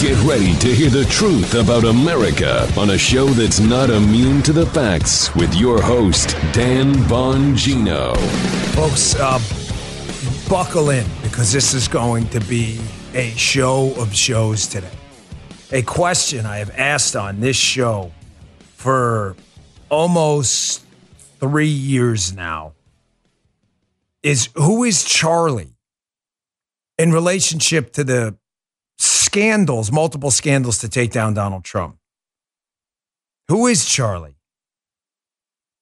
Get ready to hear the truth about America on a show that's not immune to the facts with your host, Dan Bongino. Folks, uh, buckle in because this is going to be a show of shows today. A question I have asked on this show for almost three years now is who is Charlie in relationship to the scandals, multiple scandals to take down Donald Trump? Who is Charlie?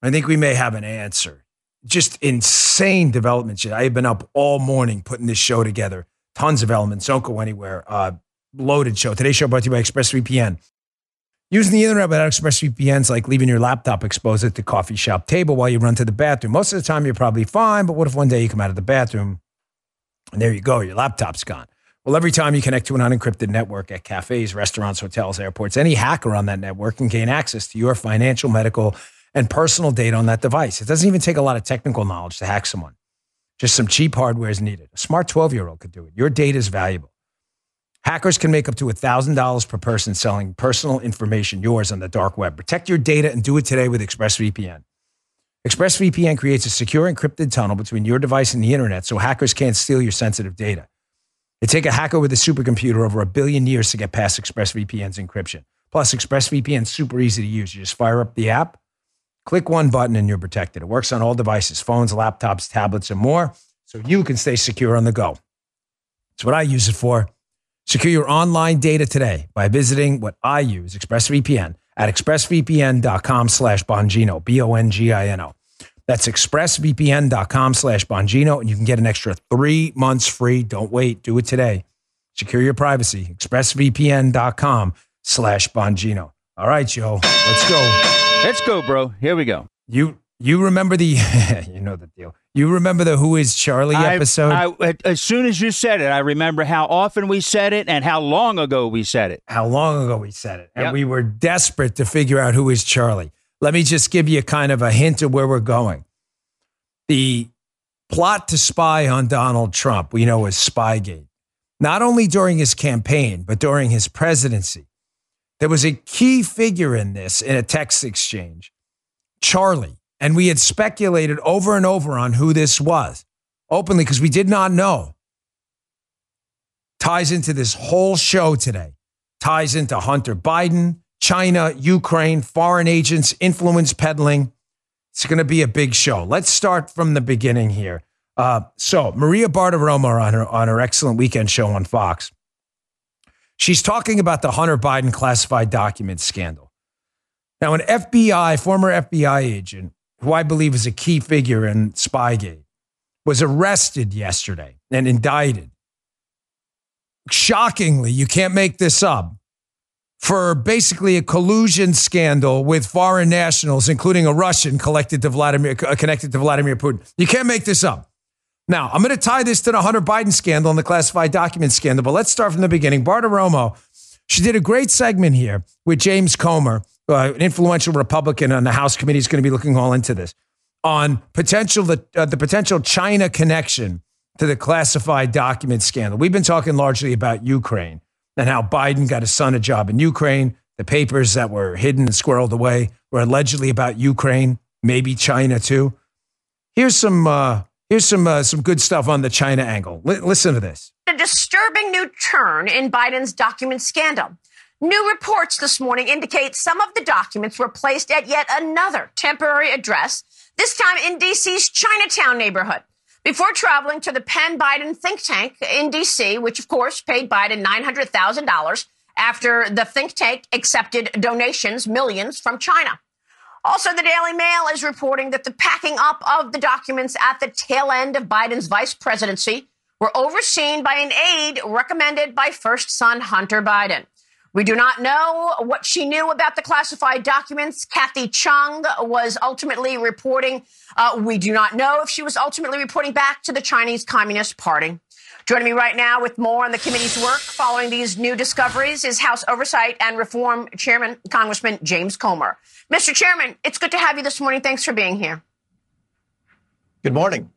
I think we may have an answer. Just insane development shit. I have been up all morning putting this show together. Tons of elements. Don't go anywhere. Uh, loaded show. Today's show brought to you by ExpressVPN. Using the internet without ExpressVPN is like leaving your laptop exposed at the coffee shop table while you run to the bathroom. Most of the time, you're probably fine, but what if one day you come out of the bathroom and there you go, your laptop's gone? Well, every time you connect to an unencrypted network at cafes, restaurants, hotels, airports, any hacker on that network can gain access to your financial, medical, and personal data on that device. It doesn't even take a lot of technical knowledge to hack someone. Just some cheap hardware is needed. A smart 12 year old could do it. Your data is valuable. Hackers can make up to $1,000 per person selling personal information, yours on the dark web. Protect your data and do it today with ExpressVPN. ExpressVPN creates a secure encrypted tunnel between your device and the internet so hackers can't steal your sensitive data. It take a hacker with a supercomputer over a billion years to get past ExpressVPN's encryption. Plus, ExpressVPN is super easy to use. You just fire up the app, click one button, and you're protected. It works on all devices phones, laptops, tablets, and more, so you can stay secure on the go. It's what I use it for. Secure your online data today by visiting what I use, ExpressVPN, at expressvpn.com slash Bongino, B O N G I N O. That's expressvpn.com slash Bongino, and you can get an extra three months free. Don't wait. Do it today. Secure your privacy. expressvpn.com slash Bongino. All right, Joe, let's go. Let's go, bro. Here we go. You you remember the you know the deal. You remember the Who is Charlie I- episode? I, as soon as you said it, I remember how often we said it and how long ago we said it. how long ago we said it. And Yep. we were desperate to figure out who is Charlie. Let me just give you kind of a hint of where we're going. The plot to spy on Donald Trump, we know as Spygate, not only during his campaign, but during his presidency. There was a key figure in this in a text exchange, Charlie. And we had speculated over and over on who this was openly because we did not know. Ties into this whole show today ties into Hunter Biden, China, Ukraine, foreign agents, influence peddling. It's going to be a big show. Let's start from the beginning here. Uh, so, Maria Bartiromo on her on her excellent weekend show on Fox, she's talking about the Hunter Biden classified documents scandal. Now, an FBI former FBI agent, who I believe is a key figure in Spygate, was arrested yesterday and indicted shockingly, you can't make this up, for basically a collusion scandal with foreign nationals, including a Russian connected to Vladimir, uh, connected to Vladimir Putin. You can't make this up. Now, I'm going to tie this to the Hunter Biden scandal and the classified document scandal, but let's start from the beginning. Bartiromo, she did a great segment here with James Comer, uh, an influential Republican on the House committee, is going to be looking all into this on potential the, uh, the potential China connection to the classified document scandal. We've been talking largely about Ukraine and how Biden got his son a job in Ukraine. The papers that were hidden and squirreled away were allegedly about Ukraine, maybe China too. Here's some uh, here's some uh, some good stuff on the China angle. Li- listen to this. a disturbing new turn in Biden's document scandal. New reports this morning indicate some of the documents were placed at yet another temporary address, this time in DC's Chinatown neighborhood. Before traveling to the Penn Biden think tank in DC, which of course paid Biden $900,000 after the think tank accepted donations, millions from China. Also, the Daily Mail is reporting that the packing up of the documents at the tail end of Biden's vice presidency were overseen by an aide recommended by first son Hunter Biden. We do not know what she knew about the classified documents. Kathy Chung was ultimately reporting. Uh, we do not know if she was ultimately reporting back to the Chinese Communist Party. Joining me right now with more on the committee's work following these new discoveries is House Oversight and Reform Chairman Congressman James Comer. Mr. Chairman, it's good to have you this morning. Thanks for being here. Good morning.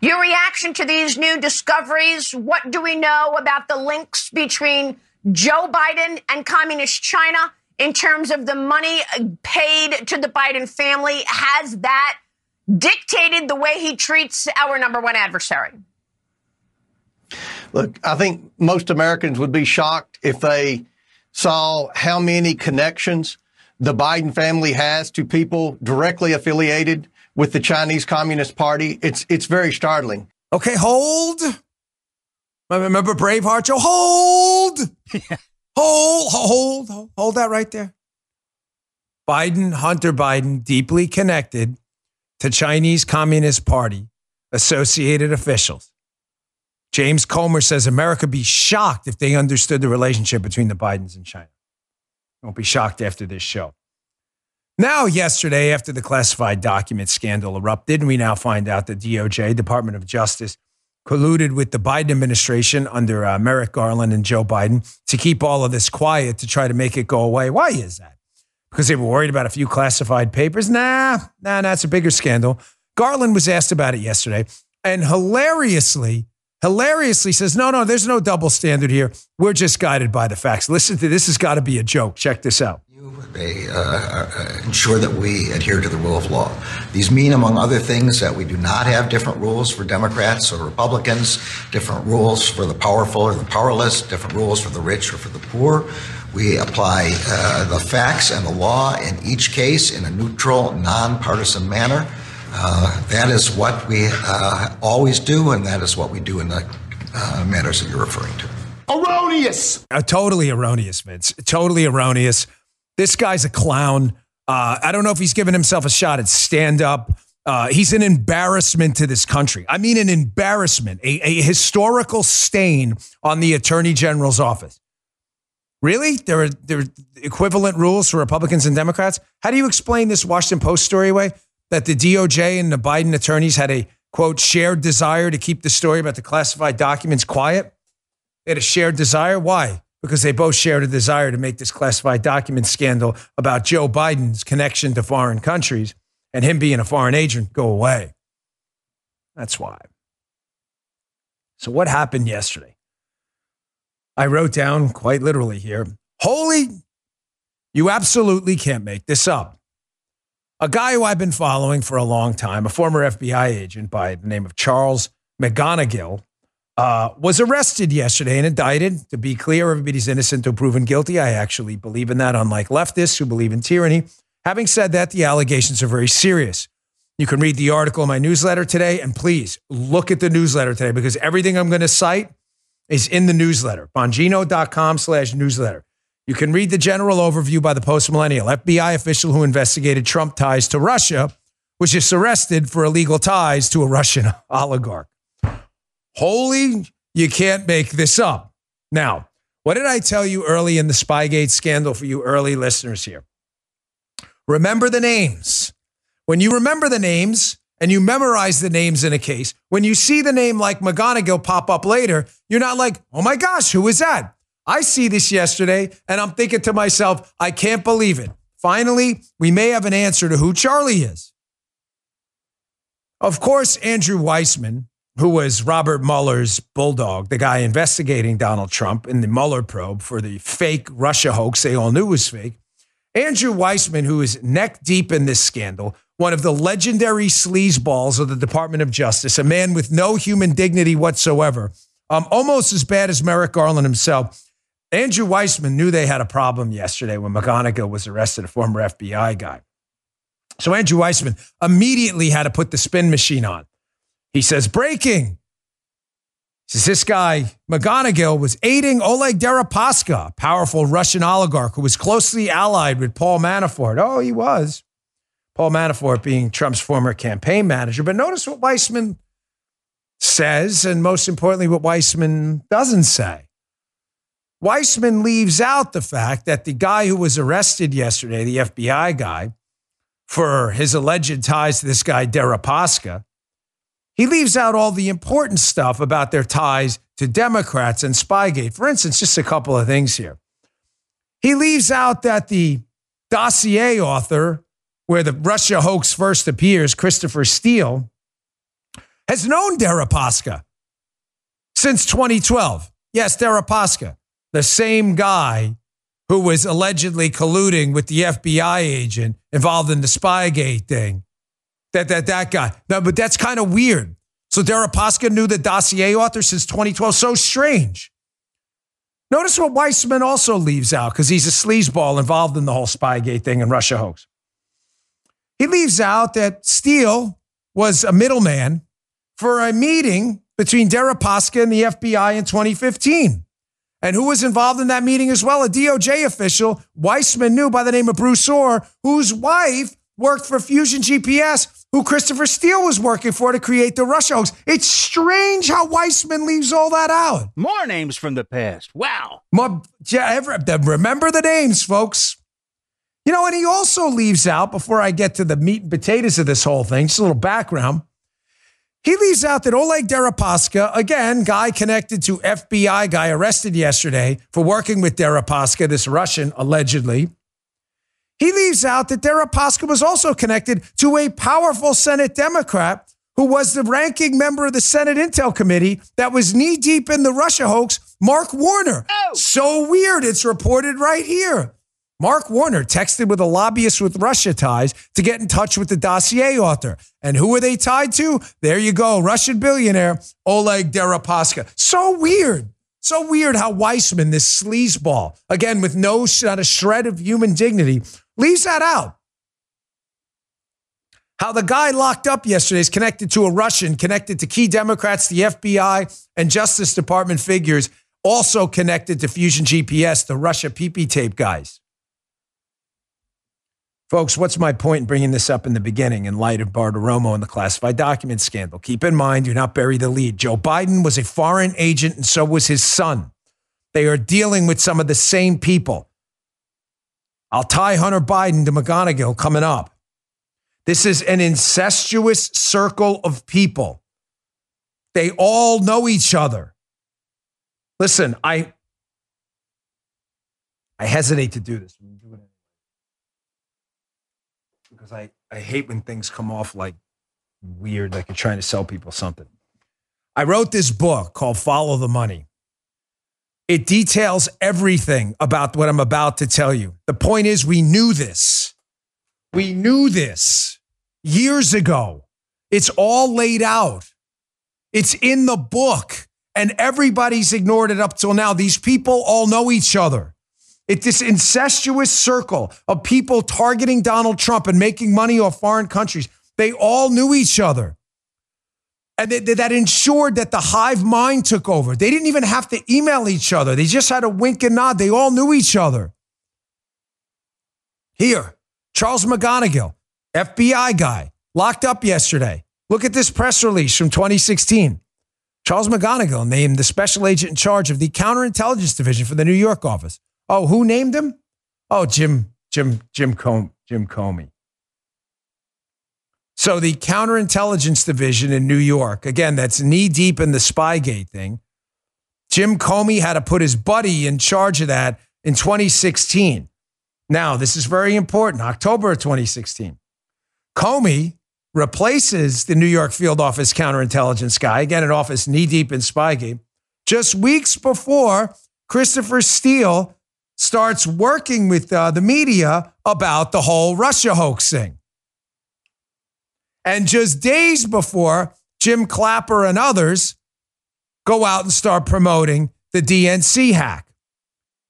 Your reaction to these new discoveries, what do we know about the links between Joe Biden and Communist China in terms of the money paid to the Biden family? Has that dictated the way he treats our number one adversary? Look, I think most Americans would be shocked if they saw how many connections the Biden family has to people directly affiliated with the Chinese Communist Party. It's it's very startling. Okay, hold. Remember Braveheart, Joe? Hold. hold, hold, hold, hold that right there. Biden, Hunter Biden, deeply connected to Chinese Communist Party associated officials. James Comer says America be shocked if they understood the relationship between the Bidens and China. Won't be shocked after this show. Now, yesterday, after the classified document scandal erupted, we now find out the DOJ, Department of Justice, colluded with the Biden administration under uh, Merrick Garland and Joe Biden to keep all of this quiet to try to make it go away. Why is that? Because they were worried about a few classified papers? Nah, nah, that's a bigger scandal. Garland was asked about it yesterday, and hilariously, hilariously says, no, no, there's no double standard here. We're just guided by the facts. Listen to this has got to be a joke. Check this out. They uh, uh, ensure that we adhere to the rule of law. These mean, among other things, that we do not have different rules for Democrats or Republicans, different rules for the powerful or the powerless, different rules for the rich or for the poor. We apply uh, the facts and the law in each case in a neutral, nonpartisan manner. Uh, that is what we uh, always do, and that is what we do in the uh, matters that you're referring to. Erroneous. Uh, totally erroneous, Vince. Totally erroneous. This guy's a clown. Uh, I don't know if he's given himself a shot at stand up. Uh, he's an embarrassment to this country. I mean, an embarrassment, a, a historical stain on the attorney general's office. Really? There are, there are equivalent rules for Republicans and Democrats? How do you explain this Washington Post story way? that the DOJ and the Biden attorneys had a quote shared desire to keep the story about the classified documents quiet. They had a shared desire. Why? Because they both shared a desire to make this classified document scandal about Joe Biden's connection to foreign countries and him being a foreign agent go away. That's why. So, what happened yesterday? I wrote down quite literally here Holy, you absolutely can't make this up a guy who I've been following for a long time, a former FBI agent by the name of Charles McGonigal, uh, was arrested yesterday and indicted. To be clear, everybody's innocent until proven guilty. I actually believe in that, unlike leftists who believe in tyranny. Having said that, the allegations are very serious. You can read the article in my newsletter today, and please look at the newsletter today because everything I'm going to cite is in the newsletter. Bongino.com slash newsletter. You can read the general overview by the post millennial. FBI official who investigated Trump ties to Russia was just arrested for illegal ties to a Russian oligarch. Holy, you can't make this up. Now, what did I tell you early in the Spygate scandal for you early listeners here? Remember the names. When you remember the names and you memorize the names in a case, when you see the name like McGonigal pop up later, you're not like, oh my gosh, who is that? I see this yesterday and I'm thinking to myself, I can't believe it. Finally, we may have an answer to who Charlie is. Of course, Andrew Weissmann, who was Robert Mueller's bulldog, the guy investigating Donald Trump in the Mueller probe for the fake Russia hoax they all knew was fake. Andrew Weissmann, who is neck deep in this scandal, one of the legendary sleazeballs of the Department of Justice, a man with no human dignity whatsoever, um, almost as bad as Merrick Garland himself, Andrew Weissmann knew they had a problem yesterday when McGonigal was arrested, a former FBI guy. So Andrew Weissmann immediately had to put the spin machine on. He says, breaking. He says, this guy, McGonigal, was aiding Oleg Deripaska, powerful Russian oligarch who was closely allied with Paul Manafort. Oh, he was. Paul Manafort being Trump's former campaign manager. But notice what Weissmann says, and most importantly, what Weissmann doesn't say. Weissmann leaves out the fact that the guy who was arrested yesterday, the FBI guy, for his alleged ties to this guy, Deripaska, he leaves out all the important stuff about their ties to Democrats and Spygate. For instance, just a couple of things here. He leaves out that the dossier author, where the Russia hoax first appears, Christopher Steele, has known Deripaska since 2012. Yes, Deripaska the same guy who was allegedly colluding with the FBI agent involved in the Spygate thing. That that that guy. But that's kind of weird. So Deripaska knew the dossier author since 2012. So strange. Notice what Weissmann also leaves out because he's a sleazeball involved in the whole Spygate thing and Russia hoax. He leaves out that Steele was a middleman for a meeting between Deripaska and the FBI in 2015. And who was involved in that meeting as well? A DOJ official Weissmann knew by the name of Bruce Ohr, whose wife worked for Fusion GPS, who Christopher Steele was working for to create the Russia hoax. It's strange how Weissmann leaves all that out. More names from the past. Wow. More, remember the names, folks. You know, and he also leaves out, before I get to the meat and potatoes of this whole thing, just a little background. He leaves out that Oleg Deripaska, again, guy connected to FBI guy arrested yesterday for working with Deripaska, this Russian, allegedly. He leaves out that Deripaska was also connected to a powerful Senate Democrat who was the ranking member of the Senate Intel Committee that was knee deep in the Russia hoax, Mark Warner. Oh. So weird. It's reported right here. Mark Warner texted with a lobbyist with Russia ties to get in touch with the dossier author. And who are they tied to? There you go, Russian billionaire Oleg Deripaska. So weird. So weird how Weissmann, this sleazeball, again, with no not a shred of human dignity, leaves that out. How the guy locked up yesterday is connected to a Russian, connected to key Democrats, the FBI, and Justice Department figures, also connected to Fusion GPS, the Russia PP tape guys. Folks, what's my point in bringing this up in the beginning in light of Bartiromo and the classified document scandal? Keep in mind, do not bury the lead. Joe Biden was a foreign agent, and so was his son. They are dealing with some of the same people. I'll tie Hunter Biden to McGonigal coming up. This is an incestuous circle of people. They all know each other. Listen, I I hesitate to do this because I, I hate when things come off like weird, like you're trying to sell people something. I wrote this book called Follow the Money. It details everything about what I'm about to tell you. The point is, we knew this. We knew this years ago. It's all laid out, it's in the book, and everybody's ignored it up till now. These people all know each other. It's this incestuous circle of people targeting Donald Trump and making money off foreign countries. They all knew each other. And they, they, that ensured that the hive mind took over. They didn't even have to email each other, they just had a wink and nod. They all knew each other. Here, Charles McGonigal, FBI guy, locked up yesterday. Look at this press release from 2016. Charles McGonigal named the special agent in charge of the counterintelligence division for the New York office. Oh, who named him? Oh, Jim, Jim, Jim Com- Jim Comey. So the counterintelligence division in New York, again, that's knee deep in the Spygate thing. Jim Comey had to put his buddy in charge of that in 2016. Now, this is very important. October of 2016. Comey replaces the New York field office counterintelligence guy, again, an office knee deep in Spygate, just weeks before Christopher Steele starts working with uh, the media about the whole Russia hoax thing. And just days before, Jim Clapper and others go out and start promoting the DNC hack.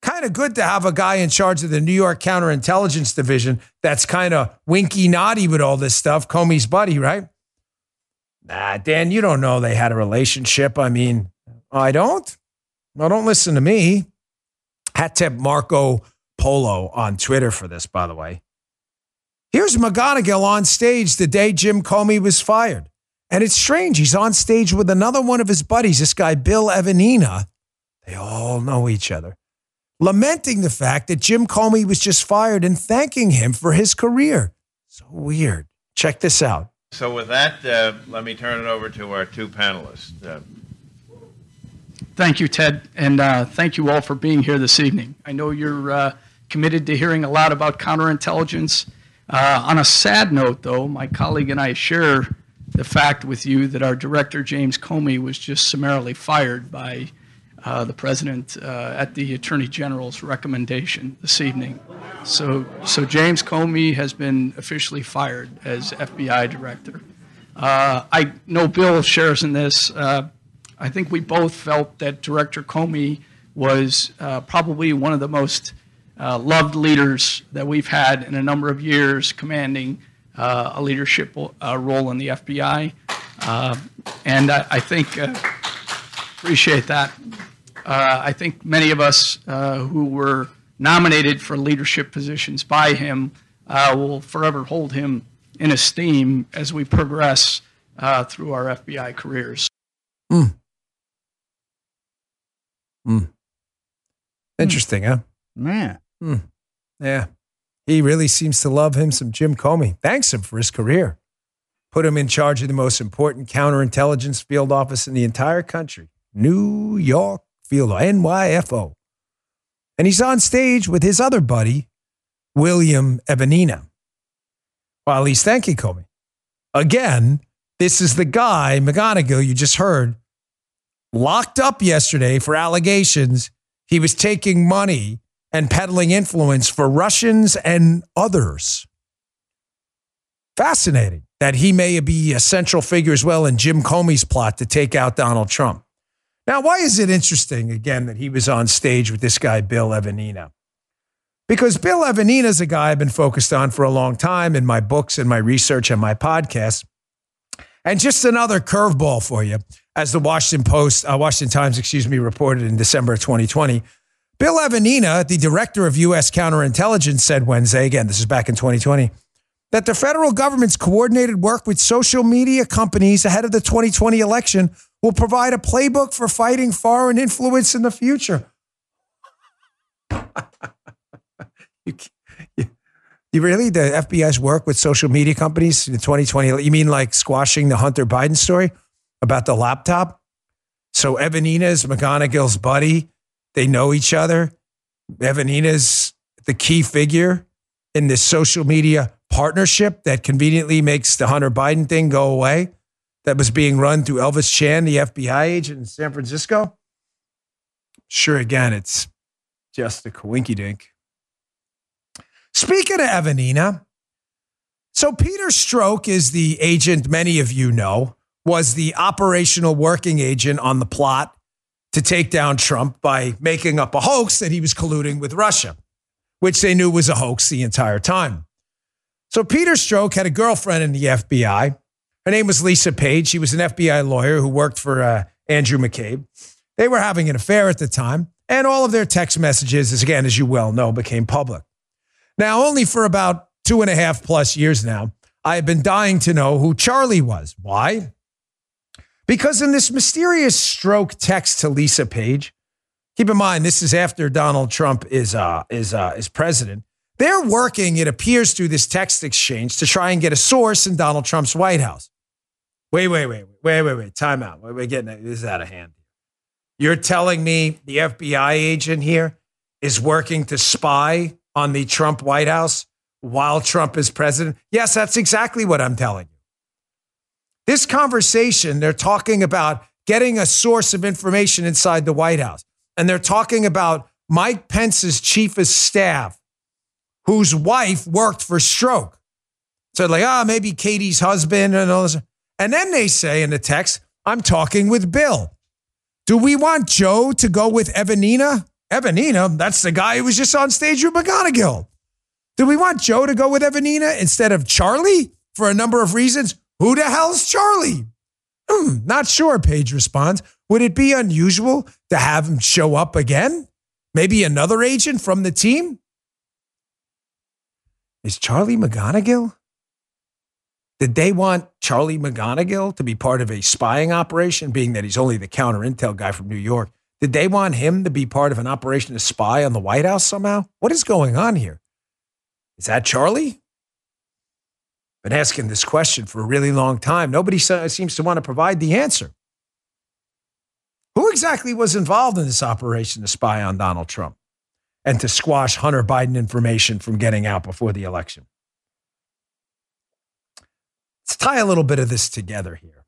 Kind of good to have a guy in charge of the New York Counterintelligence Division that's kind of winky naughty with all this stuff. Comey's buddy, right? Nah, Dan, you don't know they had a relationship. I mean, I don't. Well, don't listen to me. Hat tip Marco Polo on Twitter for this, by the way. Here's McGonigal on stage the day Jim Comey was fired. And it's strange. He's on stage with another one of his buddies, this guy, Bill Evanina. They all know each other, lamenting the fact that Jim Comey was just fired and thanking him for his career. So weird. Check this out. So, with that, uh, let me turn it over to our two panelists. Uh, Thank you, Ted, and uh, thank you all for being here this evening. I know you're uh, committed to hearing a lot about counterintelligence. Uh, on a sad note, though, my colleague and I share the fact with you that our director, James Comey, was just summarily fired by uh, the president uh, at the attorney general's recommendation this evening. So, so James Comey has been officially fired as FBI director. Uh, I know Bill shares in this. Uh, I think we both felt that Director Comey was uh, probably one of the most uh, loved leaders that we've had in a number of years, commanding uh, a leadership uh, role in the FBI. Uh, and I, I think, uh, appreciate that. I think many of us who were nominated for leadership positions by him will forever hold him in esteem as we progress through our FBI careers. Mm. Mm. Interesting, huh? Man. Hmm. Yeah. He really seems to love him some Jim Comey. Thanks him for his career. Put him in charge of the most important counterintelligence field office in the entire country New York Field, NYFO. And he's on stage with his other buddy, William Evanina, while he's thanking Comey. Again, this is the guy, McGonigal, you just heard, locked up yesterday for allegations he was taking money and peddling influence for Russians and others. Fascinating that he may be a central figure as well in Jim Comey's plot to take out Donald Trump. Now, why is it interesting, again, that he was on stage with this guy, Bill Evanina? Because Bill Evanina is a guy I've been focused on for a long time in my books and my research and my podcasts. And just another curveball for you, as the Washington Post, uh, Washington Times, excuse me, reported in December of 2020. Bill Evanina, the director of U.S. counterintelligence, said Wednesday, again, this is back in 2020, that the federal government's coordinated work with social media companies ahead of the 2020 election will provide a playbook for fighting foreign influence in the future. you, you, really? The FBI's work with social media companies in 2020? You mean like squashing the Hunter Biden story about the laptop? So Evanina's McGonigal's buddy they know each other. Evanina's the key figure in this social media partnership that conveniently makes the Hunter Biden thing go away that was being run through Elvis Chan, the FBI agent in San Francisco. Sure, again, it's just a coinky dink. Speaking of Evanina, so Peter Strzok is the agent many of you know, was the operational working agent on the plot to take down Trump by making up a hoax that he was colluding with Russia, which they knew was a hoax the entire time. So Peter Strzok had a girlfriend in the FBI. Her name was Lisa Page. She was an FBI lawyer who worked for uh, Andrew McCabe. They were having an affair at the time, and all of their text messages, as again, as you well know, became public. Now, only for about two and a half plus years now, I have been dying to know who Charlie was. Why? Because in this mysterious Strzok text to Lisa Page, keep in mind this is after Donald Trump is uh, is uh, is president. They're working, it appears, through this text exchange to try and get a source in Donald Trump's White House. Wait, wait, wait, wait, wait, wait. Time out. We're getting this is out of hand. You're telling me the FBI agent here is working to spy on the Trump White House while Trump is president? Yes, that's exactly what I'm telling you. This conversation, they're talking about getting a source of information inside the White House. And they're talking about Mike Pence's chief of staff, whose wife worked for Strzok. So, like, ah, oh, maybe Katie's husband and all this. And then they say in the text, I'm talking with Bill. Do we want Joe to go with Evanina? Evanina, that's the guy who was just on stage with McGonigal. Do we want Joe to go with Evanina instead of Charlie for a number of reasons? Who the hell's Charlie? Hmm, not sure, Page responds. Would it be unusual to have him show up again? Maybe another agent from the team? Is Charlie McGonigal? Did they want Charlie McGonigal to be part of a spying operation, being that he's only the counter intel guy from New York? Did they want him to be part of an operation to spy on the White House somehow? What is going on here? Is that Charlie? Been asking this question for a really long time. Nobody seems to want to provide the answer. Who exactly was involved in this operation to spy on Donald Trump and to squash Hunter Biden information from getting out before the election? Let's tie a little bit of this together here.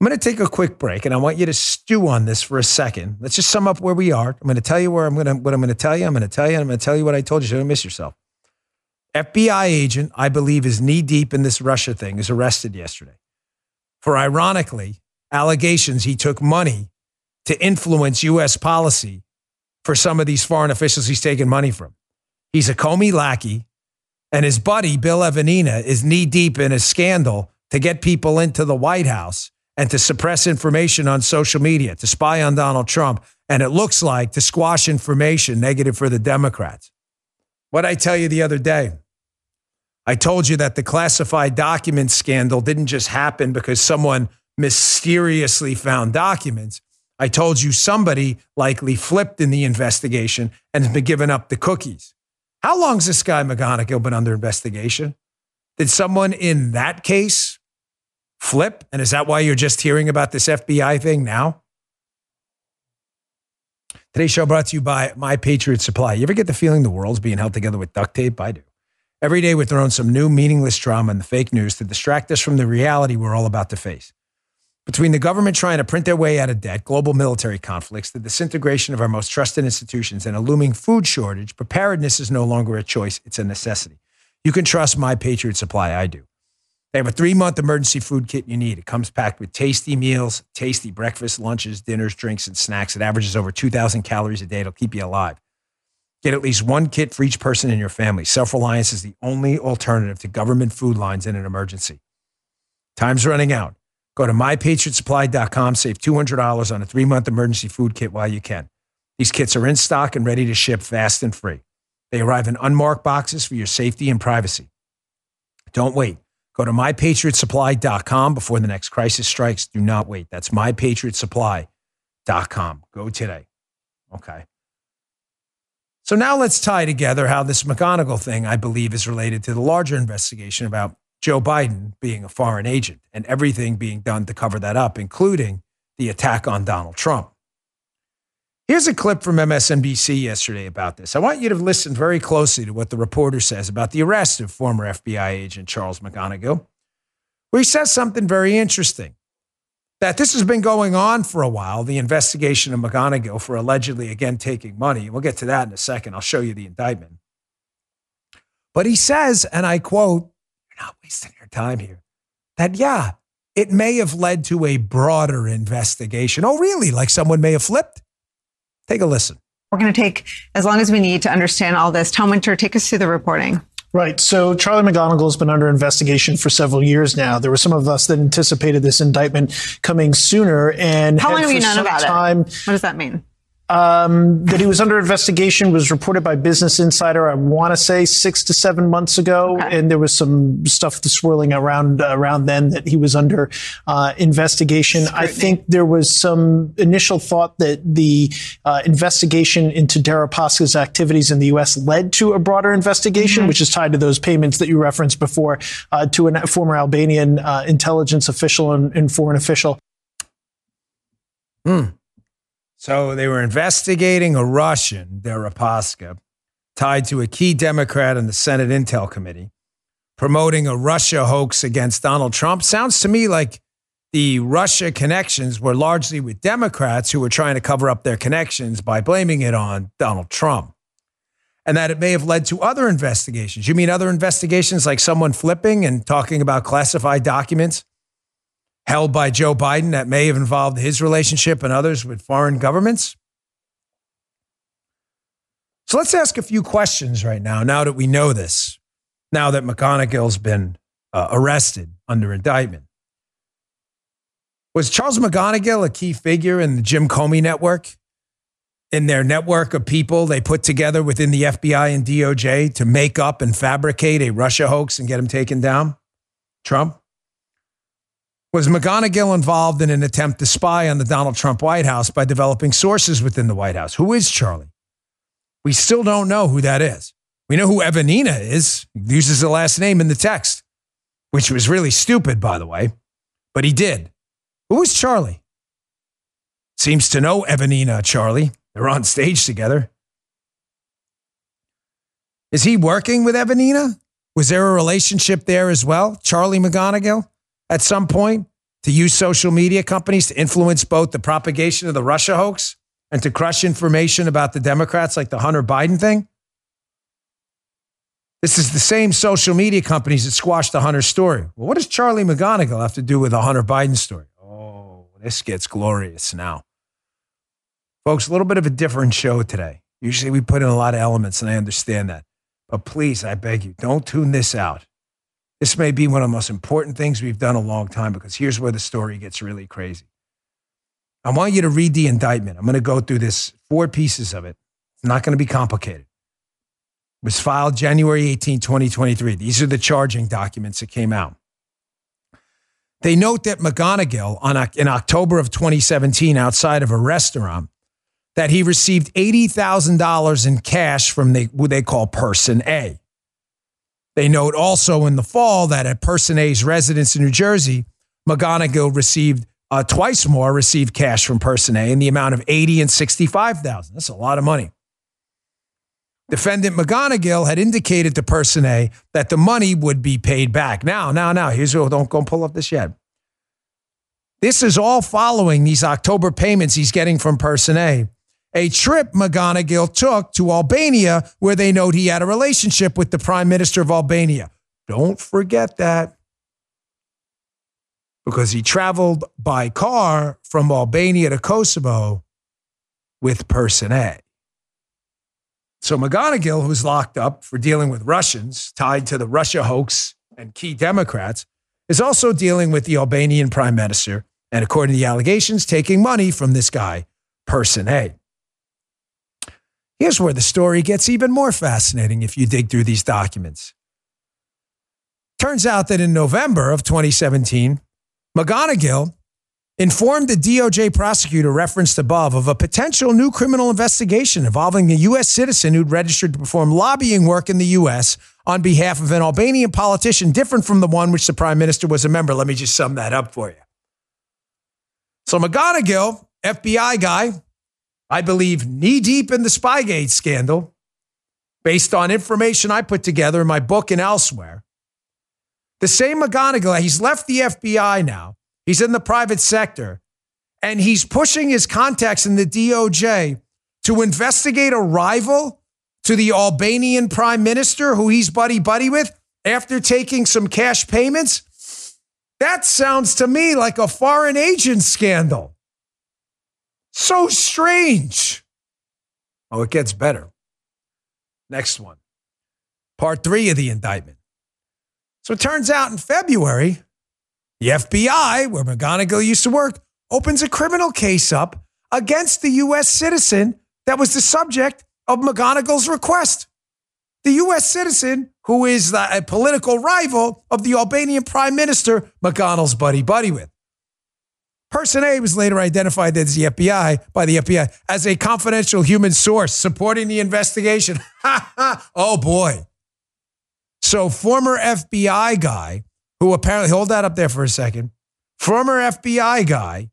I'm going to take a quick break and I want you to stew on this for a second. Let's just sum up where we are. I'm going to tell you where I'm going to, what I'm going to tell you. I'm going to tell you, I'm going to tell you what I told you so don't miss yourself. FBI agent, I believe, is knee deep in this Russia thing, is arrested yesterday for ironically allegations he took money to influence U.S. policy for some of these foreign officials he's taken money from. He's a Comey lackey, and his buddy, Bill Evanina, is knee deep in a scandal to get people into the White House and to suppress information on social media, to spy on Donald Trump, and it looks like to squash information negative for the Democrats. What I tell you the other day, I told you that the classified documents scandal didn't just happen because someone mysteriously found documents. I told you somebody likely flipped in the investigation and has been giving up the cookies. How long's this guy McGonigal been under investigation? Did someone in that case flip? And is that why you're just hearing about this FBI thing now? Today's show brought to you by My Patriot Supply. You ever get the feeling the world's being held together with duct tape? I do. Every day we're throwing some new meaningless drama in the fake news to distract us from the reality we're all about to face. Between the government trying to print their way out of debt, global military conflicts, the disintegration of our most trusted institutions, and a looming food shortage, preparedness is no longer a choice, it's a necessity. You can trust My Patriot Supply, I do. They have a three month emergency food kit you need. It comes packed with tasty meals, tasty breakfast, lunches, dinners, drinks, and snacks. It averages over 2,000 calories a day. It'll keep you alive. Get at least one kit for each person in your family. Self reliance is the only alternative to government food lines in an emergency. Time's running out. Go to mypatriotsupply.com, save $200 on a three month emergency food kit while you can. These kits are in stock and ready to ship fast and free. They arrive in unmarked boxes for your safety and privacy. Don't wait. Go to mypatriotsupply.com before the next crisis strikes. Do not wait. That's mypatriotsupply.com. Go today. Okay. So now let's tie together how this McGonigal thing, I believe, is related to the larger investigation about Joe Biden being a foreign agent and everything being done to cover that up, including the attack on Donald Trump. Here's a clip from MSNBC yesterday about this. I want you to listen very closely to what the reporter says about the arrest of former FBI agent Charles McGonigal, where he says something very interesting. That this has been going on for a while, the investigation of McGonigal for allegedly, again, taking money. We'll get to that in a second. I'll show you the indictment. But he says, and I quote, you're not wasting your time here. That, yeah, it may have led to a broader investigation. Oh, really? Like someone may have flipped? Take a listen. We're going to take as long as we need to understand all this. Tom Winter, take us through the reporting. Right. So Charlie McGonigal has been under investigation for several years now. There were some of us that anticipated this indictment coming sooner. And how long have you known about time, it? What does that mean? Um, that he was under investigation was reported by Business Insider. I want to say six to seven months ago, okay. and there was some stuff swirling around around then that he was under uh, investigation. Scrutiny. I think there was some initial thought that the uh, investigation into Deripaska's activities in the U.S. led to a broader investigation, mm-hmm. which is tied to those payments that you referenced before uh, to a former Albanian uh, intelligence official and, and foreign official. Hmm. So they were investigating a Russian, Deripaska, tied to a key Democrat in the Senate Intel Committee, promoting a Russia hoax against Donald Trump. Sounds to me like the Russia connections were largely with Democrats who were trying to cover up their connections by blaming it on Donald Trump. And that it may have led to other investigations. You mean other investigations like someone flipping and talking about classified documents? Held by Joe Biden that may have involved his relationship and others with foreign governments? So let's ask a few questions right now, now that we know this, now that McGonigal's been uh, arrested under indictment. Was Charles McGonigal a key figure in the Jim Comey network? In their network of people they put together within the FBI and DOJ to make up and fabricate a Russia hoax and get him taken down? Trump? Was McGonigal involved in an attempt to spy on the Donald Trump White House by developing sources within the White House? Who is Charlie? We still don't know who that is. We know who Evanina is. Uses the last name in the text, which was really stupid, by the way, but he did. Who is Charlie? Seems to know Evanina, Charlie. They're on stage together. Is he working with Evanina? Was there a relationship there as well? Charlie McGonigal? At some point? to use social media companies to influence both the propagation of the Russia hoax and to crush information about the Democrats, like the Hunter Biden thing. This is the same social media companies that squashed the Hunter story. Well, what does Charlie McGonigal have to do with the Hunter Biden story? Oh, this gets glorious now. Folks, a little bit of a different show today. Usually we put in a lot of elements, and I understand that. But please, I beg you, don't tune this out. This may be one of the most important things we've done a long time because here's where the story gets really crazy. I want you to read the indictment. I'm going to go through this four pieces of it. It's not going to be complicated. It was filed January 18, 2023. These are the charging documents that came out. They note that McGonigal, on, in October of 2017, outside of a restaurant, that he received $80,000 in cash from the, what they call Person A. They note also in the fall that at Person A's residence in New Jersey, McGonigal received uh, twice more, received cash from Person A in the amount of 80 and 65,000. That's a lot of money. Defendant McGonigal had indicated to Person A that the money would be paid back. Now, now, now, here's what, don't go pull up this yet. This is all following these October payments he's getting from Person A a trip McGonigal took to Albania, where they note he had a relationship with the Prime Minister of Albania. Don't forget that. Because he traveled by car from Albania to Kosovo with Person A. So McGonigal, who's locked up for dealing with Russians tied to the Russia hoax and key Democrats, is also dealing with the Albanian prime minister and, according to the allegations, taking money from this guy, Person A. Here's where the story gets even more fascinating if you dig through these documents. Turns out that in November of 2017, McGonigal informed the DOJ prosecutor referenced above of a potential new criminal investigation involving a U.S. citizen who'd registered to perform lobbying work in the U.S. on behalf of an Albanian politician different from the one which the prime minister was a member. Let me just sum that up for you. So McGonigal, FBI guy, I believe, knee deep in the Spygate scandal, based on information I put together in my book and elsewhere. The same McGonigal, he's left the FBI now, he's in the private sector, and he's pushing his contacts in the DOJ to investigate a rival to the Albanian prime minister who he's buddy buddy with after taking some cash payments. That sounds to me like a foreign agent scandal. So strange. Oh, it gets better. Next one. Part three of the indictment. So it turns out in February, the FBI, where McGonigal used to work, opens a criminal case up against the U.S. citizen that was the subject of McGonigal's request. The U.S. citizen who is a political rival of the Albanian prime minister McGonigal's buddy buddy with. Person A was later identified as the FBI by the FBI as a confidential human source supporting the investigation. oh boy. So former FBI guy who apparently hold that up there for a second. Former FBI guy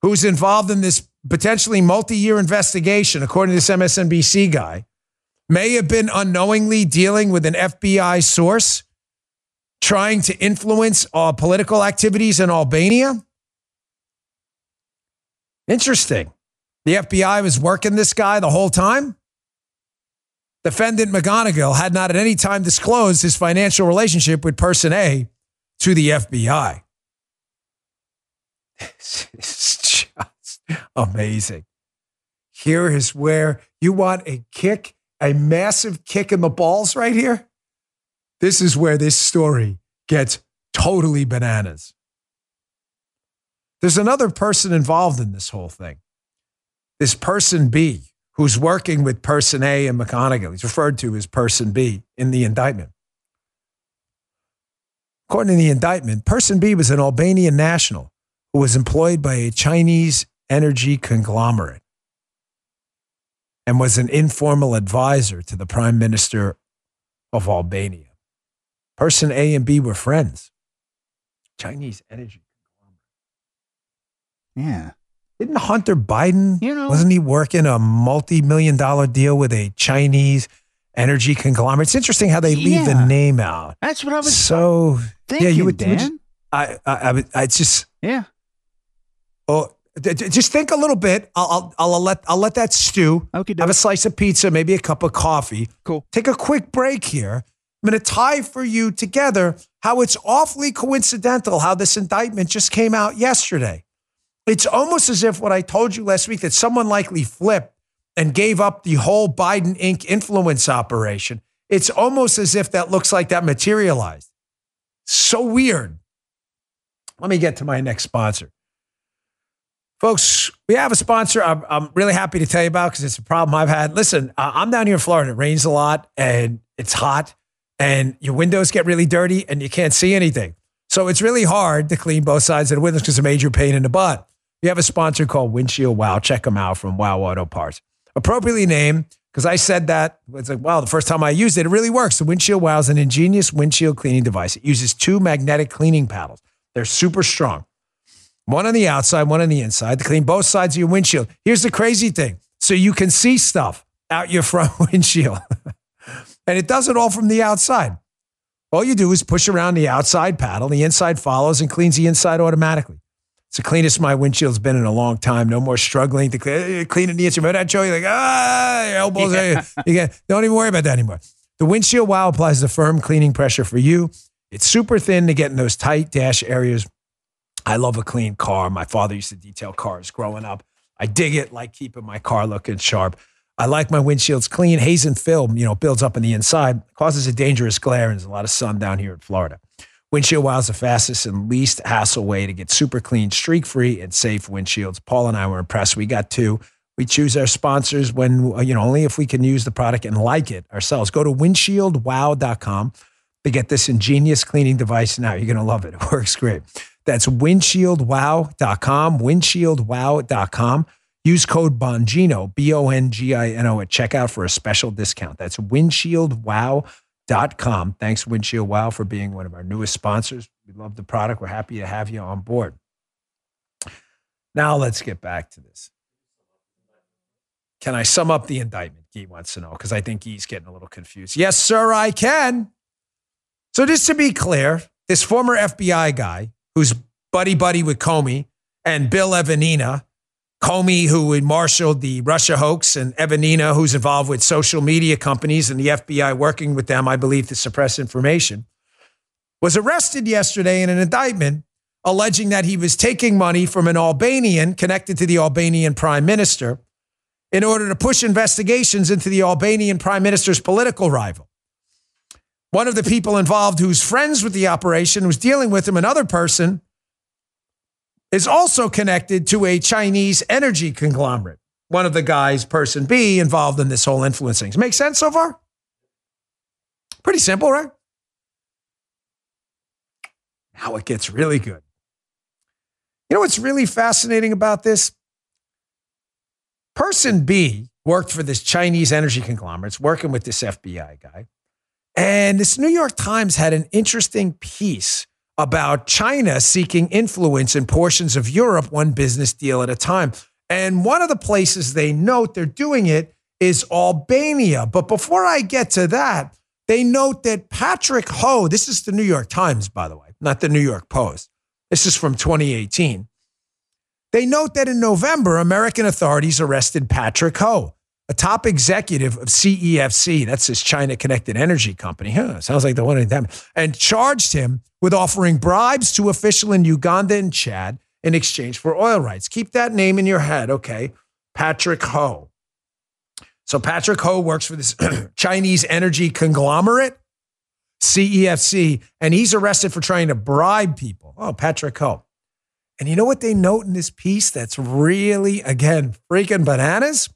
who's involved in this potentially multi-year investigation according to this MSNBC guy may have been unknowingly dealing with an FBI source trying to influence uh, political activities in Albania. Interesting. The FBI was working this guy the whole time. Defendant McGonigal had not at any time disclosed his financial relationship with Person A to the FBI. This is just amazing. Here is where you want a kick, a massive kick in the balls right here. This is where this story gets totally bananas. There's another person involved in this whole thing. This person B, who's working with person A and McGonigal. He's referred to as person B in the indictment. According to the indictment, person B was an Albanian national who was employed by a Chinese energy conglomerate and was an informal advisor to the prime minister of Albania. Person A and B were friends. Chinese energy yeah. Didn't Hunter Biden, you know, wasn't he working a multi million dollar deal with a Chinese energy conglomerate? It's interesting how they leave Yeah. the name out. That's what I was So, thinking, yeah, you would, would Dan. you- I, I, I, I just Yeah. oh, just think a little bit. I'll, I'll, I'll let, I'll let that stew. Okay, Have a slice of pizza, maybe a cup of coffee. Cool. Take a quick break here. I'm going to tie for you together how it's awfully coincidental how this indictment just came out yesterday. It's almost as if what I told you last week that someone likely flipped and gave up the whole Biden Inc. influence operation. It's almost as if that looks like that materialized. So weird. Let me get to my next sponsor. Folks, we have a sponsor I'm, I'm really happy to tell you about because it's a problem I've had. Listen, uh, I'm down here in Florida. It rains a lot and it's hot, and your windows get really dirty and you can't see anything. So it's really hard to clean both sides of the windows because it's a major pain in the butt. We have a sponsor called Windshield Wow. Check them out from Wow Auto Parts. Appropriately named because I said that. It's like, wow, the first time I used it, it really works. The Windshield Wow is an ingenious windshield cleaning device. It uses two magnetic cleaning paddles. They're super strong. One on the outside, one on the inside to clean both sides of your windshield. Here's the crazy thing. So you can see stuff out your front windshield. and it does it all from the outside. All you do is push around the outside paddle, the inside follows and cleans the inside automatically. It's the cleanest my windshield's been in a long time. No more struggling to clean, clean the inside. Remember that show? You're like, ah, your elbows. Yeah. You get, don't even worry about that anymore. The Windshield Wow applies the firm cleaning pressure for you. It's super thin to get in those tight dash areas. I love a clean car. My father used to detail cars growing up. I dig it, like keeping my car looking sharp. I like my windshields clean. Haze and film, you know, builds up on the inside, causes a dangerous glare, and there's a lot of sun down here in Florida. Windshield Wow is the fastest and least hassle way to get super clean, streak free, and safe windshields. Paul and I were impressed. We got two. We choose our sponsors when, you know, only if we can use the product and like it ourselves. Go to windshieldwow.com to get this ingenious cleaning device now. You're going to love it. It works great. That's windshieldwow.com, windshieldwow.com. Use code Bongino, B O N G I N O, at checkout for a special discount. That's windshieldwow.com. Thanks, Windshield Wow, for being one of our newest sponsors. We love the product. We're happy to have you on board. Now, let's get back to this. Can I sum up the indictment? Guy wants to know because I think he's getting a little confused. Yes, sir, I can. So, just to be clear, this former FBI guy who's buddy buddy with Comey and Bill Evanina, Comey, who marshaled the Russia hoax, and Evanina, who's involved with social media companies and the FBI working with them, I believe, to suppress information, was arrested yesterday in an indictment alleging that he was taking money from an Albanian connected to the Albanian prime minister in order to push investigations into the Albanian prime minister's political rival. One of the people involved who's friends with the operation was dealing with him, another person is also connected to a Chinese energy conglomerate. One of the guys, person B, involved in this whole influencing. Make sense so far? Pretty simple, right? Now it gets really good. You know what's really fascinating about this? Person B worked for this Chinese energy conglomerate, working with this FBI guy. And this New York Times had an interesting piece about China seeking influence in portions of Europe, one business deal at a time. And one of the places they note they're doing it is Albania. But before I get to that, they note that Patrick Ho, this is the New York Times, by the way, not the New York Post. This is from 2018. They note that in November, American authorities arrested Patrick Ho, a top executive of CEFC, that's this China connected energy company. Huh, sounds like the one in them, and charged him with offering bribes to official in Uganda and Chad in exchange for oil rights. Keep that name in your head, okay? Patrick Ho. So Patrick Ho works for this Chinese energy conglomerate, CEFC, and he's arrested for trying to bribe people. Oh, Patrick Ho. And you know what they note in this piece that's really, again, freaking bananas?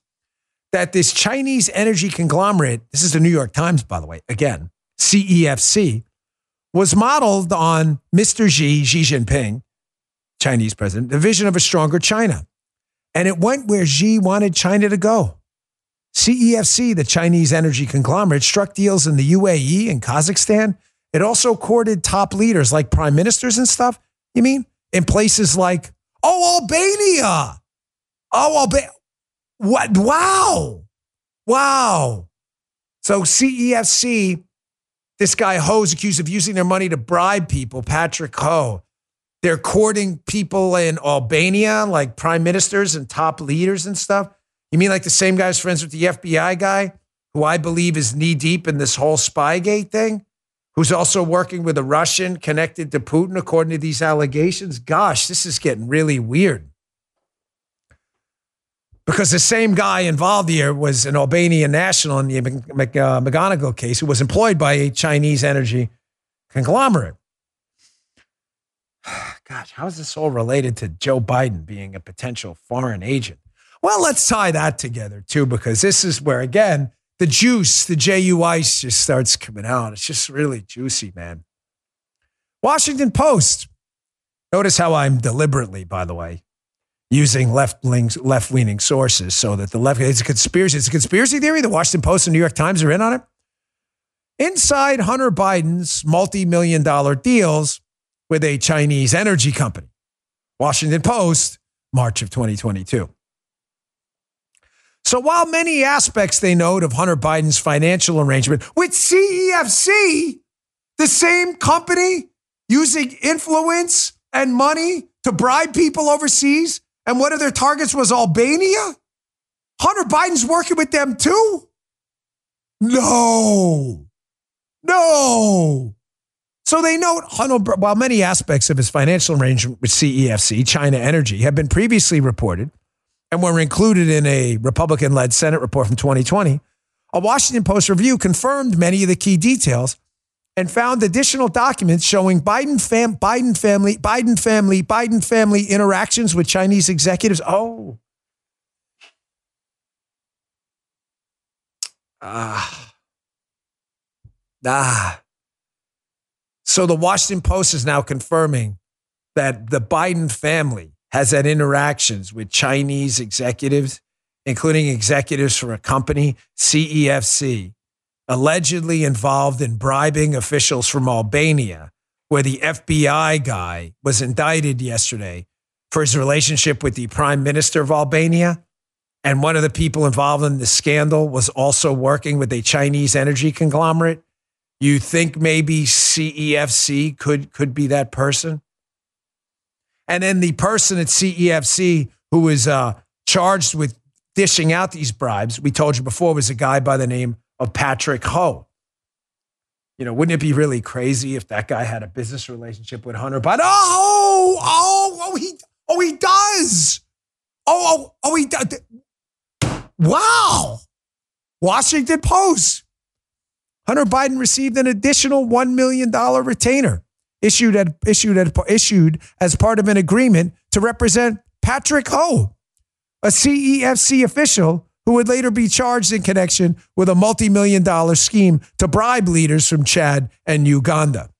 That this Chinese energy conglomerate, this is the New York Times, by the way, again, CEFC, was modeled on Mr. Xi, Xi Jinping, Chinese president, the vision of a stronger China. And it went where Xi wanted China to go. CEFC, the Chinese energy conglomerate, struck deals in the UAE and Kazakhstan. It also courted top leaders like prime ministers and stuff. You mean in places like, oh, Albania. Oh, Albania. What? Wow. Wow. So CEFC, this guy Ho is accused of using their money to bribe people, Patrick Ho. They're courting people in Albania, like prime ministers and top leaders and stuff. You mean like the same guy's friends with the FBI guy, who I believe is knee deep in this whole Spygate thing, who's also working with a Russian connected to Putin, according to these allegations? Gosh, this is getting really weird. Because the same guy involved here was an Albanian national in the uh, McGonigal case who was employed by a Chinese energy conglomerate. Gosh, how is this all related to Joe Biden being a potential foreign agent? Well, let's tie that together too, because this is where, again, the juice, the JU ice just starts coming out. It's just really juicy, man. Washington Post. Notice how I'm deliberately, by the way, using left left leaning sources so that the left it's a conspiracy. It's a conspiracy theory. The Washington Post and New York Times are in on it. Inside Hunter Biden's multi million dollar deals with a Chinese energy company. Washington Post, March of 2022. So while many aspects they note of Hunter Biden's financial arrangement with CEFC, the same company using influence and money to bribe people overseas, and one of their targets was Albania, Hunter Biden's working with them too? No. No. So they note Hunter, while many aspects of his financial arrangement with CEFC, China Energy, have been previously reported and were included in a Republican led Senate report from 2020, a Washington Post review confirmed many of the key details and found additional documents showing Biden, fam- Biden family, Biden family, Biden family interactions with Chinese executives. Oh. Ah. Ah. So the Washington Post is now confirming that the Biden family has had interactions with Chinese executives, including executives for a company, CEFC, allegedly involved in bribing officials from Albania, where the FBI guy was indicted yesterday for his relationship with the prime minister of Albania. And one of the people involved in the scandal was also working with a Chinese energy conglomerate. You think maybe CEFC could could be that person? And then the person at CEFC who was uh, charged with dishing out these bribes, we told you before, was a guy by the name of Patrick Ho. You know, wouldn't it be really crazy if that guy had a business relationship with Hunter Biden? Oh, oh, oh, oh he, oh, he does. Oh, oh, oh, he does. Wow. Washington Post. Hunter Biden received an additional $1 million retainer issued, at, issued, at, issued as part of an agreement to represent Patrick Ho, a CEFC official who would later be charged in connection with a multi million dollar scheme to bribe leaders from Chad and Uganda.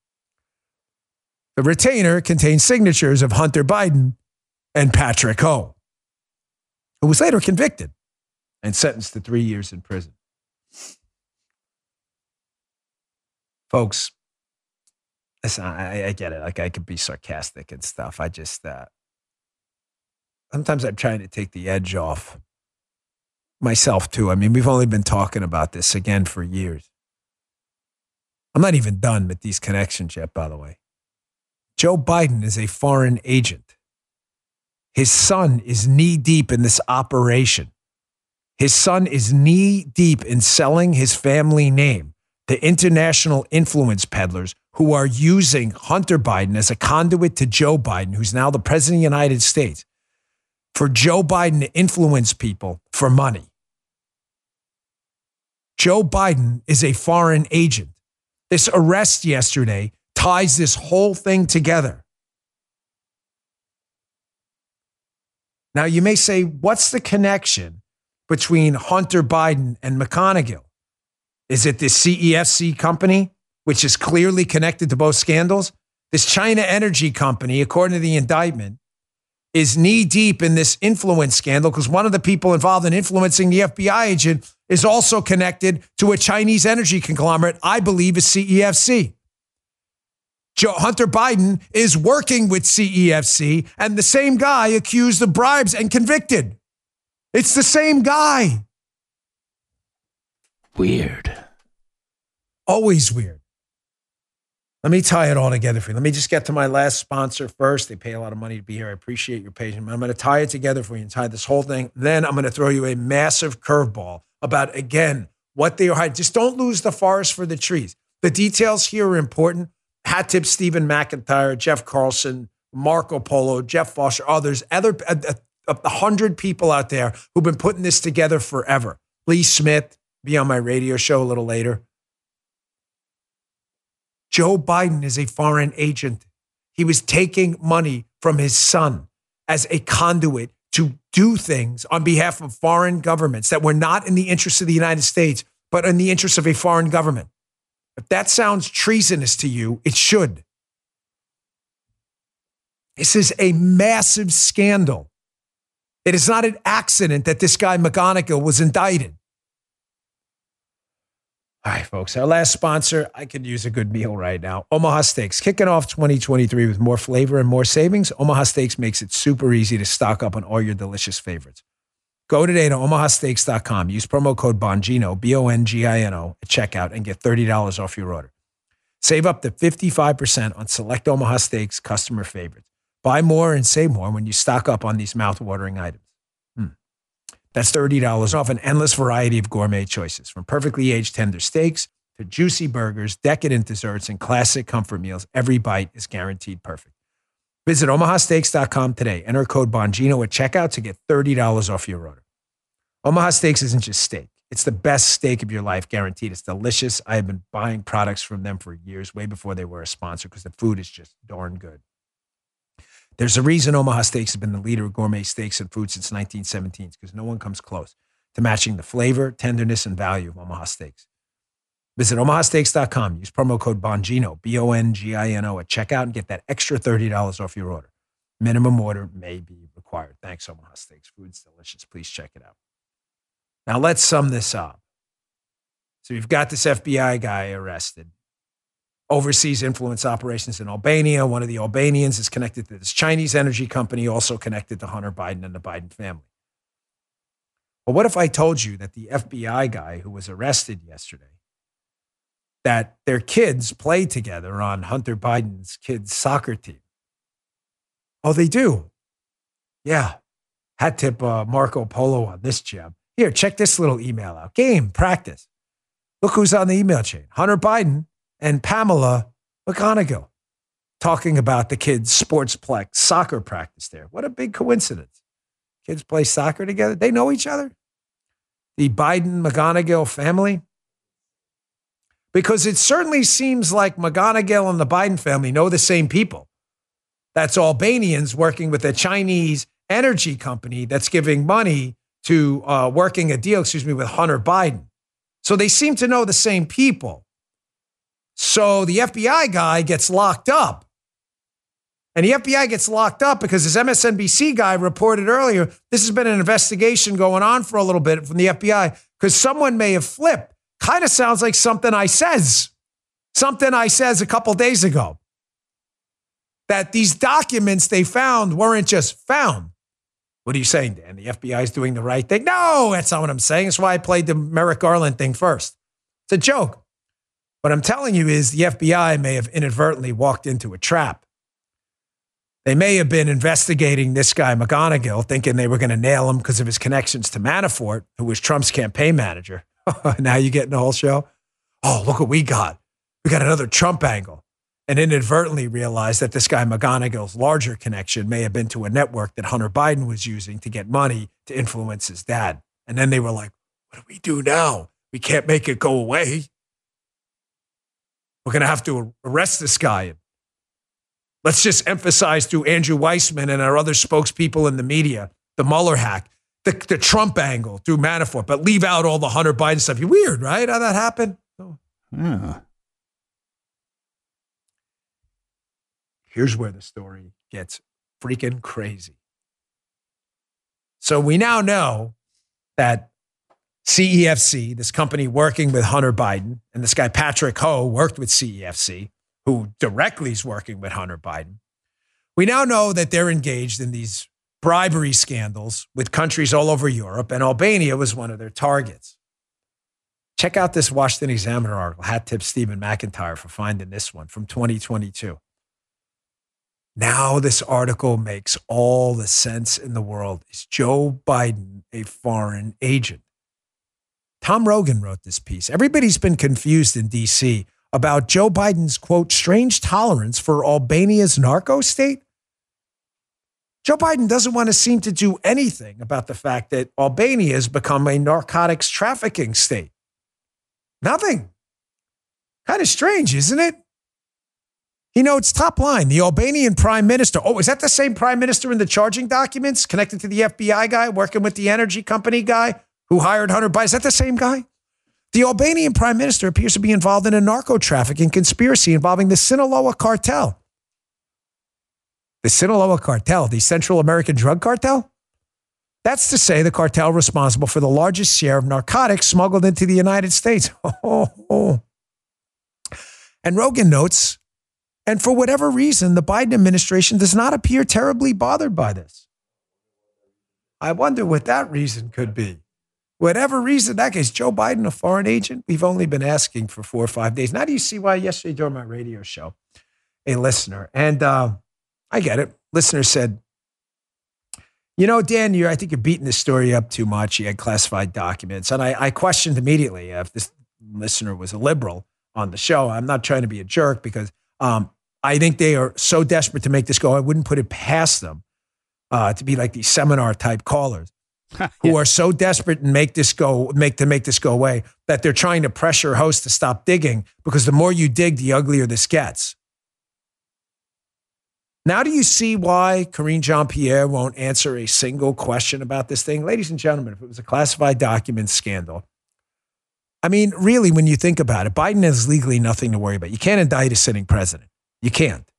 The retainer contained signatures of Hunter Biden and Patrick Ho, who was later convicted and sentenced to three years in prison. folks, listen, I, I get it. Like I could be sarcastic and stuff. I just uh, sometimes I'm trying to take the edge off myself too. I mean, we've only been talking about this again for years. I'm not even done with these connections yet, by the way. Joe Biden is a foreign agent. His son is knee deep in this operation. His son is knee deep in selling his family name the international influence peddlers who are using Hunter Biden as a conduit to Joe Biden, who's now the president of the United States, for Joe Biden to influence people for money. Joe Biden is a foreign agent. This arrest yesterday ties this whole thing together. Now, you may say, what's the connection between Hunter Biden and McGonigal? Is it this CEFC company, which is clearly connected to both scandals? This China Energy company, according to the indictment, is knee deep in this influence scandal because one of the people involved in influencing the FBI agent is also connected to a Chinese energy conglomerate, I believe is CEFC. Joe Hunter Biden is working with CEFC and the same guy accused of bribes and convicted. It's the same guy. Weird. Always weird. Let me tie it all together for you. Let me just get to my last sponsor first. They pay a lot of money to be here. I appreciate your patience. I'm going to tie it together for you and tie this whole thing. Then I'm going to throw you a massive curveball about, again, what they are hiding. Just don't lose the forest for the trees. The details here are important. Hat tip Stephen McIntyre, Jeff Carlson, Marco Polo, Jeff Foster, others, other a, a, hundred people out there who've been putting this together forever. Lee Smith, be on my radio show a little later. Joe Biden is a foreign agent. He was taking money from his son as a conduit to do things on behalf of foreign governments that were not in the interest of the United States, but in the interest of a foreign government. If that sounds treasonous to you, it should. This is a massive scandal. It is not an accident that this guy McGonigal was indicted. All right, folks. Our last sponsor, I could use a good meal right now. Omaha Steaks, kicking off 2023 with more flavor and more savings. Omaha Steaks makes it super easy to stock up on all your delicious favorites. Go today to omahasteaks.com. Use promo code Bongino, B O N G I N O, at checkout and get $30 off your order. Save up to 55% on select Omaha Steaks customer favorites. Buy more and save more when you stock up on these mouth-watering items. That's $30 off an endless variety of gourmet choices, from perfectly aged tender steaks to juicy burgers, decadent desserts, and classic comfort meals. Every bite is guaranteed perfect. Visit omahasteaks.com today. Enter code Bongino at checkout to get $30 off your order. Omaha Steaks isn't just steak. It's the best steak of your life, guaranteed. It's delicious. I have been buying products from them for years, way before they were a sponsor, because the food is just darn good. There's a reason Omaha Steaks has been the leader of gourmet steaks and food since 1917 because no one comes close to matching the flavor, tenderness, and value of Omaha Steaks. Visit omahasteaks.com. Use promo code Bongino, B O N G I N O, at checkout and get that extra $30 off your order. Minimum order may be required. Thanks, Omaha Steaks. Food's delicious. Please check it out. Now, let's sum this up. So, we've got this FBI guy arrested overseas influence operations in Albania. One of the Albanians is connected to this Chinese energy company, also connected to Hunter Biden and the Biden family. But what if I told you that the FBI guy who was arrested yesterday, that their kids play together on Hunter Biden's kids' soccer team? Oh, they do. Yeah. Hat tip uh, Marco Polo on this gem. Here, check this little email out. Game, practice. Look who's on the email chain Hunter Biden and Pamela McGonigal talking about the kids' sportsplex soccer practice there. What a big coincidence. Kids play soccer together. They know each other. The Biden McGonigal family. Because it certainly seems like McGonigal and the Biden family know the same people. That's Albanians working with a Chinese energy company that's giving money to uh, working a deal, excuse me, with Hunter Biden. So they seem to know the same people. So the FBI guy gets locked up. And the FBI gets locked up because this MSNBC guy reported earlier this has been an investigation going on for a little bit from the FBI because someone may have flipped. Kind of sounds like something I says, something I says a couple days ago. That these documents they found weren't just found. What are you saying, Dan? The FBI is doing the right thing? No, that's not what I'm saying. That's why I played the Merrick Garland thing first. It's a joke. What I'm telling you is the FBI may have inadvertently walked into a trap. They may have been investigating this guy, McGonigal, thinking they were going to nail him because of his connections to Manafort, who was Trump's campaign manager. now you getting the whole show? Oh, look what we got. We got another Trump angle. And inadvertently realized that this guy, McGonigal's larger connection may have been to a network that Hunter Biden was using to get money to influence his dad. And then they were like, what do we do now? We can't make it go away. We're going to have to arrest this guy. Let's just emphasize through Andrew Weissmann and our other spokespeople in the media, the Mueller hack, the, the Trump angle through Manafort, but leave out all the Hunter Biden stuff. You're weird, right? How that happened? Yeah. Here's where the story gets freaking crazy. So we now know that CEFC, this company working with Hunter Biden, and this guy Patrick Ho worked with CEFC, who directly is working with Hunter Biden. We now know that they're engaged in these bribery scandals with countries all over Europe, and Albania was one of their targets. Check out this Washington Examiner article. Hat tip Stephen McIntyre for finding this one from 2022. Now, this article makes all the sense in the world. Is Joe Biden a foreign agent? Tom Rogan wrote this piece. Everybody's been confused in DC about Joe Biden's quote, strange tolerance for Albania's narco state. Joe Biden doesn't want to seem to do anything about the fact that Albania has become a narcotics trafficking state. Nothing. Kind of strange, isn't it? Know, it's top line. The Albanian prime minister. Oh, is that the same prime minister in the charging documents connected to the FBI guy working with the energy company guy who hired Hunter Biden? Is that the same guy? The Albanian prime minister appears to be involved in a narco trafficking conspiracy involving the Sinaloa cartel. The Sinaloa cartel, the Central American drug cartel? That's to say, the cartel responsible for the largest share of narcotics smuggled into the United States. And Rogan notes, and for whatever reason, the Biden administration does not appear terribly bothered by this. I wonder what that reason could be. Whatever reason that is, Joe Biden a foreign agent? We've only been asking for four or five days. Now do you see why yesterday during my radio show, a listener, and uh, I get it, listener said, you know, Dan, you I think you're beating this story up too much. You had classified documents. And I, I questioned immediately if this listener was a liberal on the show. I'm not trying to be a jerk because um, I think they are so desperate to make this go. I wouldn't put it past them uh, to be like these seminar type callers who are so desperate and make this go make to make this go away that they're trying to pressure hosts to stop digging because the more you dig, the uglier this gets. Now, do you see why Karine Jean Pierre won't answer a single question about this thing? Ladies and gentlemen, if it was a classified document scandal, I mean, really, when you think about it, Biden has legally nothing to worry about. You can't indict a sitting president. You can't.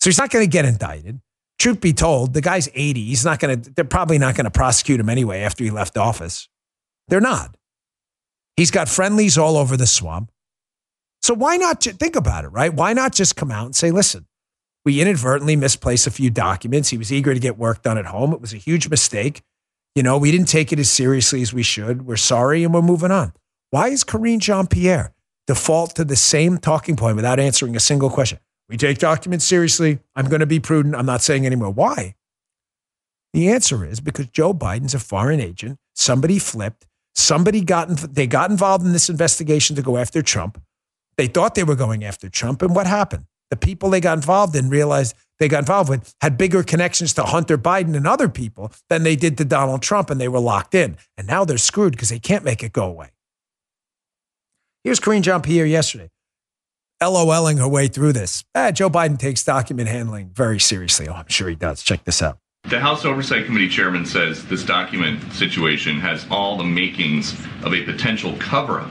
So he's not going to get indicted. Truth be told, the guy's 80. He's not going to, they're probably not going to prosecute him anyway after he left office. They're not. He's got friendlies all over the swamp. So why not think about it, right? Why not just come out and say, listen, we inadvertently misplaced a few documents. He was eager to get work done at home. It was a huge mistake. You know, we didn't take it as seriously as we should. We're sorry and we're moving on. Why is Karine Jean Pierre default to the same talking point without answering a single question? We take documents seriously. I'm going to be prudent. I'm not saying anymore. Why? The answer is because Joe Biden's a foreign agent. Somebody flipped. Somebody got they got involved in this investigation to go after Trump. They thought they were going after Trump, and what happened? The people they got involved in realized they got involved with had bigger connections to Hunter Biden and other people than they did to Donald Trump, and they were locked in. And now they're screwed because they can't make it go away. Here's Karine Jean Pierre yesterday, LOLing her way through this. Ah, Joe Biden takes document handling very seriously. Oh, I'm sure he does. Check this out. The House Oversight Committee chairman says this document situation has all the makings of a potential cover up.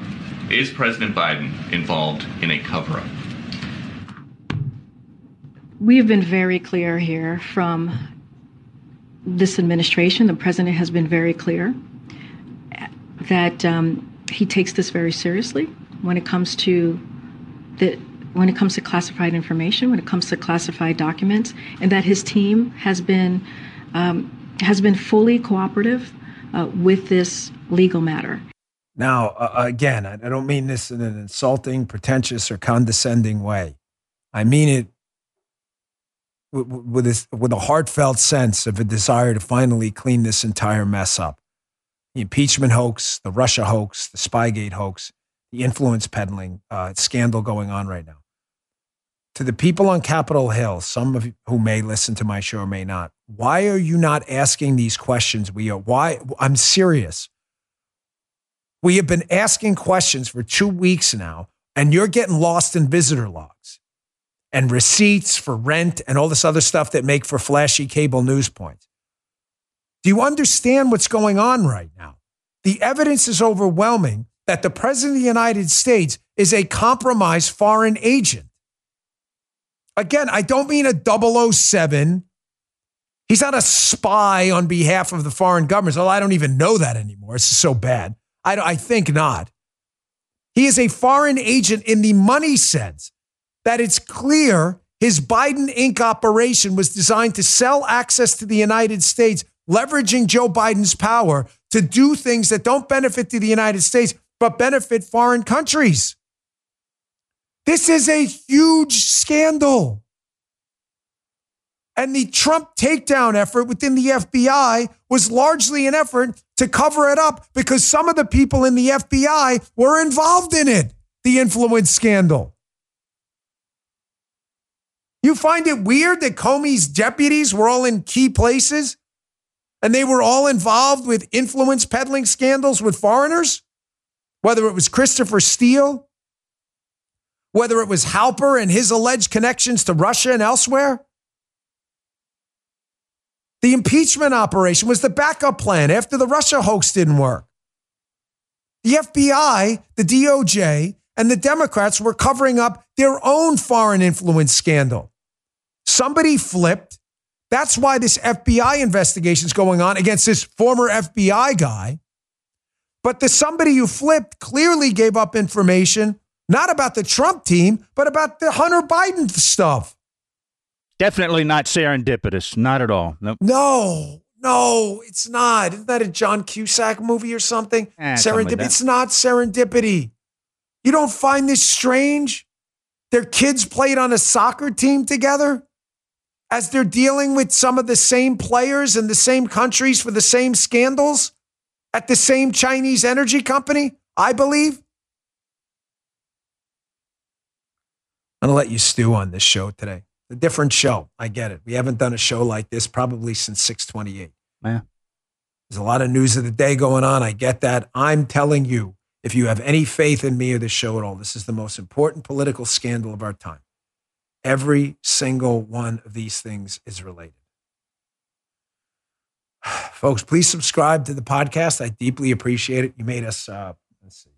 Is President Biden involved in a cover up? We have been very clear here from this administration. The president has been very clear that um, he takes this very seriously when it comes to the when it comes to classified information, when it comes to classified documents, and that his team has been um, has been fully cooperative uh, with this legal matter. Now, uh, again, I don't mean this in an insulting, pretentious, or condescending way. I mean it with, with, with a heartfelt sense of a desire to finally clean this entire mess up the impeachment hoax, the Russia hoax, the Spygate hoax, the influence peddling uh, scandal going on right now. To the people on Capitol Hill, some of who may listen to my show or may not, why are you not asking these questions? We are why I'm serious. We have been asking questions for two weeks now, and you're getting lost in visitor logs and receipts for rent and all this other stuff that make for flashy cable news points. Do you understand what's going on right now? The evidence is overwhelming that the President of the United States is a compromised foreign agent. Again, I don't mean a 007. He's not a spy on behalf of the foreign governments. Well, I don't even know that anymore. It's so bad. I, I think not. He is a foreign agent in the money sense that it's clear his Biden Inc. operation was designed to sell access to the United States leveraging Joe Biden's power to do things that don't benefit to the United States but benefit foreign countries. This is a huge scandal. And the Trump takedown effort within the FBI was largely an effort to cover it up because some of the people in the FBI were involved in it, the influence scandal. You find it weird that Comey's deputies were all in key places and they were all involved with influence peddling scandals with foreigners? Whether it was Christopher Steele, whether it was Halper and his alleged connections to Russia and elsewhere? The impeachment operation was the backup plan after the Russia hoax didn't work. The FBI, the DOJ, and the Democrats were covering up their own foreign influence scandal. Somebody flipped. That's why this FBI investigation is going on against this former FBI guy. But the somebody you flipped clearly gave up information, not about the Trump team, but about the Hunter Biden stuff. Definitely not serendipitous. Not at all. Nope. No, no, it's not. Isn't that a John Cusack movie or something? Eh, like serendipity. it's not serendipity. You don't find this strange? Their kids played on a soccer team together as they're dealing with some of the same players in the same countries for the same scandals at the same Chinese energy company, I believe. I'm going to let you stew on this show today. A different show. I get it. We haven't done a show like this probably since 628. Yeah. There's a lot of news of the day going on. I get that. I'm telling you, if you have any faith in me or this show at all, this is the most important political scandal of our time. Every single one of these things is related. Folks, please subscribe to the podcast. I deeply appreciate it. You made us, uh, let's see,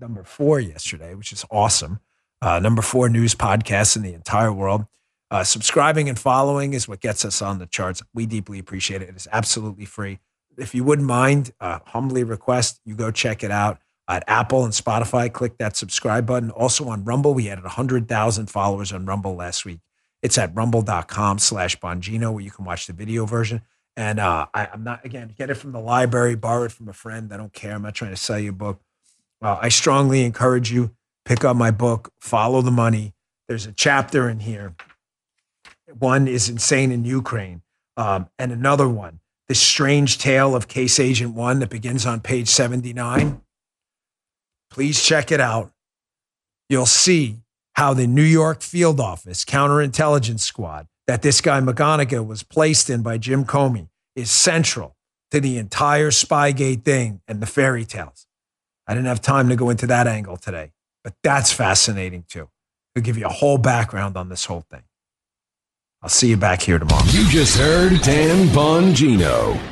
number four yesterday, which is awesome. Uh, number four news podcast in the entire world. Uh, subscribing and following is what gets us on the charts. We deeply appreciate it. It is absolutely free. If you wouldn't mind, uh, humbly request you go check it out at Apple and Spotify. Click that subscribe button. Also on Rumble, we added 100,000 followers on Rumble last week. It's at rumble.com slash Bongino where you can watch the video version. And uh, I, I'm not, again, get it from the library, borrow it from a friend. I don't care. I'm not trying to sell you a book. Uh, I strongly encourage you, pick up my book, Follow the Money. There's a chapter in here. One is Insane in Ukraine, um, and another one, The Strange Tale of Case Agent One, that begins on page 79. Please check it out. You'll see how the New York field office counterintelligence squad that this guy McGonigal was placed in by Jim Comey is central to the entire Spygate thing and the fairy tales. I didn't have time to go into that angle today, but that's fascinating too. It'll give you a whole background on this whole thing. I'll see you back here tomorrow. You just heard Dan Bongino.